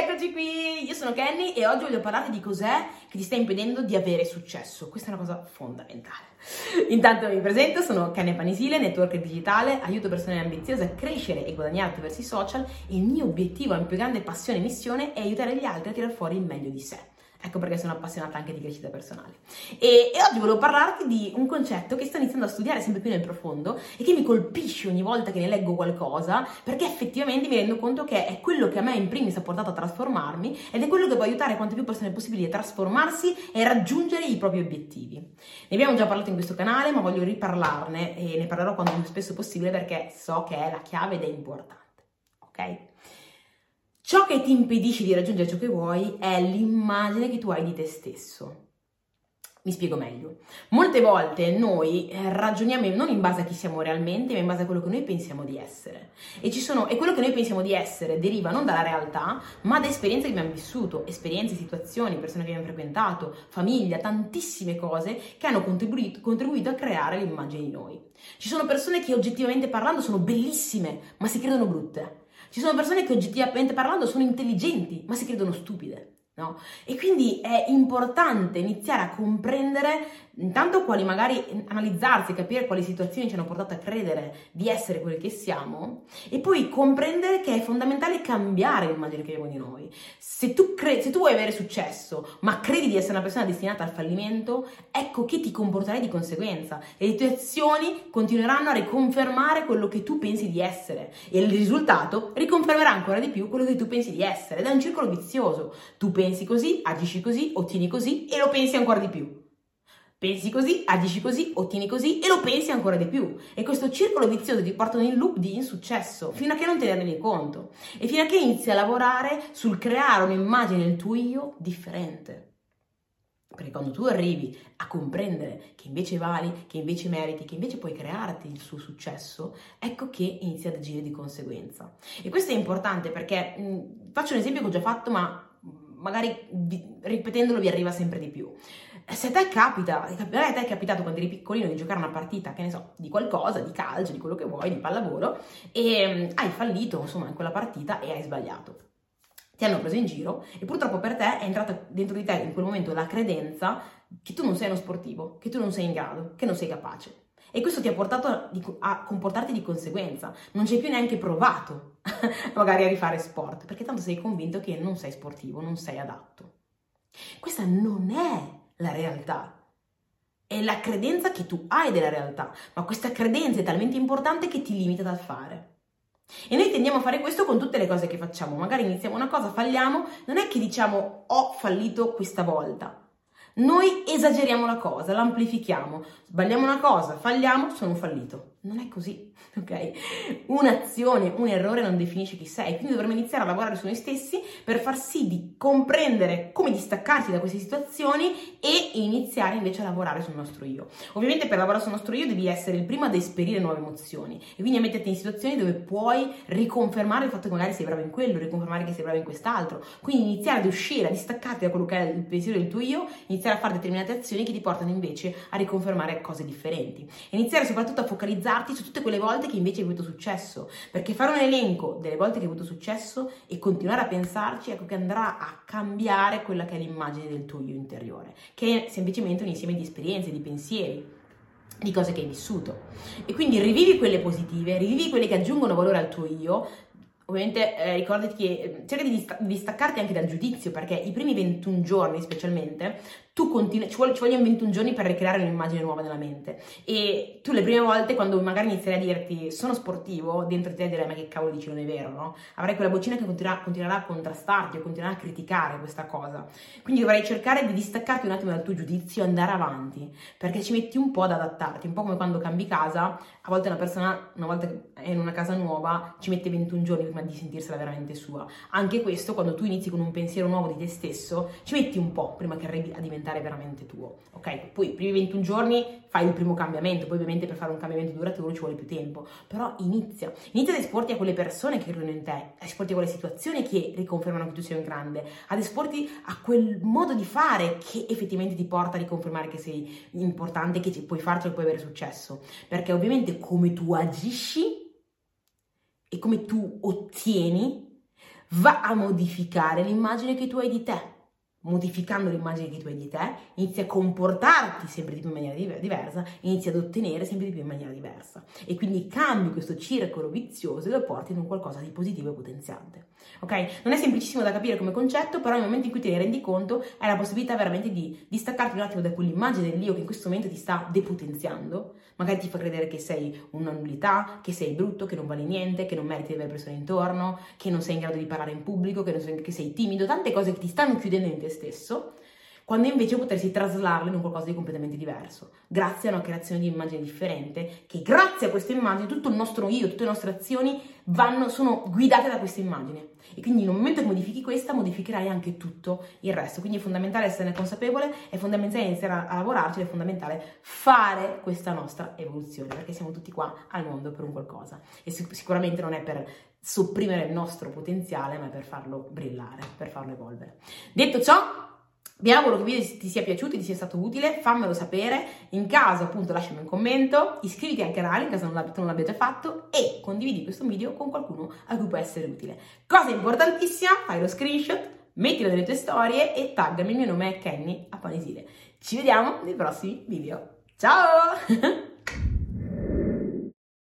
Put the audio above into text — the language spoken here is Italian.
eccoci qui! Io sono Kenny e oggi voglio parlarti di cos'è che ti sta impedendo di avere successo. Questa è una cosa fondamentale. Intanto mi presento, sono Kenny Panisile, networker digitale, aiuto persone ambiziose a crescere e guadagnare attraverso i social e il mio obiettivo, la mia più grande passione e missione è aiutare gli altri a tirare fuori il meglio di sé. Ecco perché sono appassionata anche di crescita personale. E, e, oggi volevo parlarti di un concetto che sto iniziando a studiare sempre più nel profondo e che mi colpisce ogni volta che ne leggo qualcosa, perché effettivamente mi rendo conto che è quello che a me in primis ha portato a trasformarmi ed è quello che può aiutare quante più persone possibili a trasformarsi e raggiungere i propri obiettivi. Ne abbiamo già parlato in questo canale, ma voglio riparlarne e ne parlerò quanto più spesso possibile perché so che è la chiave ed è importante. Ok? Ciò che ti impedisce di raggiungere ciò che vuoi è l'immagine che tu hai di te stesso. Mi spiego meglio. Molte volte noi eh, ragioniamo non in base a chi siamo realmente, ma in base a quello che noi pensiamo di essere. E, sono, e quello che noi pensiamo di essere deriva non dalla realtà, ma da esperienze che abbiamo vissuto, esperienze, situazioni, persone che abbiamo frequentato, famiglia, tantissime cose che hanno contribuito, contribuito a creare l'immagine di noi. Ci sono persone che oggettivamente parlando sono bellissime, ma si credono brutte. Ci sono persone che oggettivamente parlando sono intelligenti, ma si credono stupide. No? E quindi è importante iniziare a comprendere intanto quali magari analizzarsi, capire quali situazioni ci hanno portato a credere di essere quelli che siamo e poi comprendere che è fondamentale cambiare l'immagine che abbiamo di noi. Se tu, cre- se tu vuoi avere successo, ma credi di essere una persona destinata al fallimento, ecco che ti comporterai di conseguenza e le tue azioni continueranno a riconfermare quello che tu pensi di essere e il risultato riconfermerà ancora di più quello che tu pensi di essere ed è un circolo vizioso. Tu pensi così, agisci così, ottieni così e lo pensi ancora di più. Pensi così, agisci così, ottieni così e lo pensi ancora di più. E questo circolo vizioso ti porta in loop di insuccesso fino a che non te ne rendi conto e fino a che inizi a lavorare sul creare un'immagine del tuo io differente. Perché quando tu arrivi a comprendere che invece vali, che invece meriti, che invece puoi crearti il suo successo, ecco che inizi ad agire di conseguenza. E questo è importante perché mh, faccio un esempio che ho già fatto, ma magari ripetendolo vi arriva sempre di più. Se a te capita, a te è capitato quando eri piccolino di giocare una partita, che ne so, di qualcosa, di calcio, di quello che vuoi, di pallavolo, e hai fallito, insomma, in quella partita e hai sbagliato. Ti hanno preso in giro e purtroppo per te è entrata dentro di te in quel momento la credenza che tu non sei uno sportivo, che tu non sei in grado, che non sei capace. E questo ti ha portato a, comportarti di conseguenza. Non ci hai più neanche provato magari a rifare sport, perché tanto sei convinto che non sei sportivo, non sei adatto. Questa non è la realtà. È la credenza che tu hai della realtà, ma questa credenza è talmente importante che ti limita dal fare. E noi tendiamo a fare questo con tutte le cose che facciamo. Magari iniziamo una cosa, falliamo, non è che diciamo ho fallito questa volta. Noi esageriamo la cosa, l'amplifichiamo, sbagliamo una cosa, falliamo, sono fallito. Non è così, ok? Un'azione, un errore non definisce chi sei, quindi dovremmo iniziare a lavorare su noi stessi per far sì di comprendere come distaccarci da queste situazioni e iniziare invece a lavorare sul nostro io. Ovviamente per lavorare sul nostro io devi essere il primo ad esperire nuove emozioni e quindi a metterti in situazioni dove puoi riconfermare il fatto che magari sei bravo in quello, riconfermare che sei bravo in quest'altro, quindi iniziare ad uscire, a distaccarti da quello che è il pensiero del tuo io, iniziare a fare determinate azioni che ti portano invece a riconfermare cose differenti. Iniziare soprattutto a focalizzare focalizzarti su tutte quelle volte che invece hai avuto successo, perché fare un elenco delle volte che hai avuto successo e continuare a pensarci, ecco che andrà a cambiare quella che è l'immagine del tuo io interiore, che è semplicemente un insieme di esperienze, di pensieri di cose che hai vissuto. E quindi rivivi quelle positive, rivivi quelle che aggiungono valore al tuo io, Ovviamente eh, ricordati che eh, cerca di, distaccarti anche dal giudizio perché i primi 21 giorni specialmente tu continui, ci, vuole, ci vogliono 21 giorni per ricreare un'immagine nuova nella mente e tu le prime volte quando magari inizierai a dirti sono sportivo, dentro di te direi ma che cavolo dici non è vero, no? Avrai quella vocina che continuerà, continuerà a contrastarti o continuerà a criticare questa cosa. Quindi dovrai cercare di distaccarti un attimo dal tuo giudizio e andare avanti perché ci metti un po' ad adattarti, un po' come quando cambi casa, a volte una persona, una volta che è in una casa nuova, ci mette 21 giorni prima di sentirsela veramente sua. Anche questo, quando tu inizi con un pensiero nuovo di te stesso, ci metti un po' prima che arrivi a diventare diventare veramente tuo, ok? Poi i primi 21 giorni fai il primo cambiamento, poi ovviamente per fare un cambiamento duraturo ci vuole più tempo, però inizia, inizia ad esporti a quelle persone che credono in te, ad esporti a quelle situazioni che riconfermano che tu sei un grande, ad esporti a quel modo di fare che effettivamente ti porta a riconfermare che sei importante, che puoi farcelo e puoi avere successo, perché ovviamente come tu agisci e come tu ottieni va a modificare l'immagine che tu hai di te modificando l'immagine che tu hai di te, inizi a comportarti sempre di più in maniera diversa, inizi ad ottenere sempre di più in maniera diversa. E quindi cambi questo circolo vizioso e lo porti in un qualcosa di positivo e potenziante. Ok? Non è semplicissimo da capire come concetto, però nel momento in cui ti ne rendi conto hai la possibilità veramente di distaccarti un attimo da quell'immagine dell'io che in questo momento ti sta depotenziando, magari ti fa credere che sei una nullità, che sei brutto, che non vali niente, che non meriti di avere persone intorno, che non sei in grado di parlare in pubblico, che, sei, che sei timido, tante cose che ti stanno chiudendo in te stesso quando invece potresti traslarlo in un qualcosa di completamente diverso, grazie a una creazione di immagine differente, che grazie a questa immagine tutto il nostro io, tutte le nostre azioni vanno, sono guidate da questa immagine. E quindi nel momento che modifichi questa, modificherai anche tutto il resto. Quindi è fondamentale esserne consapevole, è fondamentale iniziare a, a lavorarci, è fondamentale fare questa nostra evoluzione, perché siamo tutti qua al mondo per un qualcosa. E sic- sicuramente non è per sopprimere il nostro potenziale, ma è per farlo brillare, per farlo evolvere. Detto ciò, vi auguro che il video ti sia piaciuto e ti sia stato utile, fammelo sapere, in caso appunto lasciami un commento, iscriviti al canale in caso non, l'ab- non l'abbiate fatto e condividi questo video con qualcuno a cui può essere utile. Cosa importantissima, fai lo screenshot, mettilo nelle tue storie e taggami, il mio nome è Kenny a. Ci vediamo nei prossimi video. Ciao!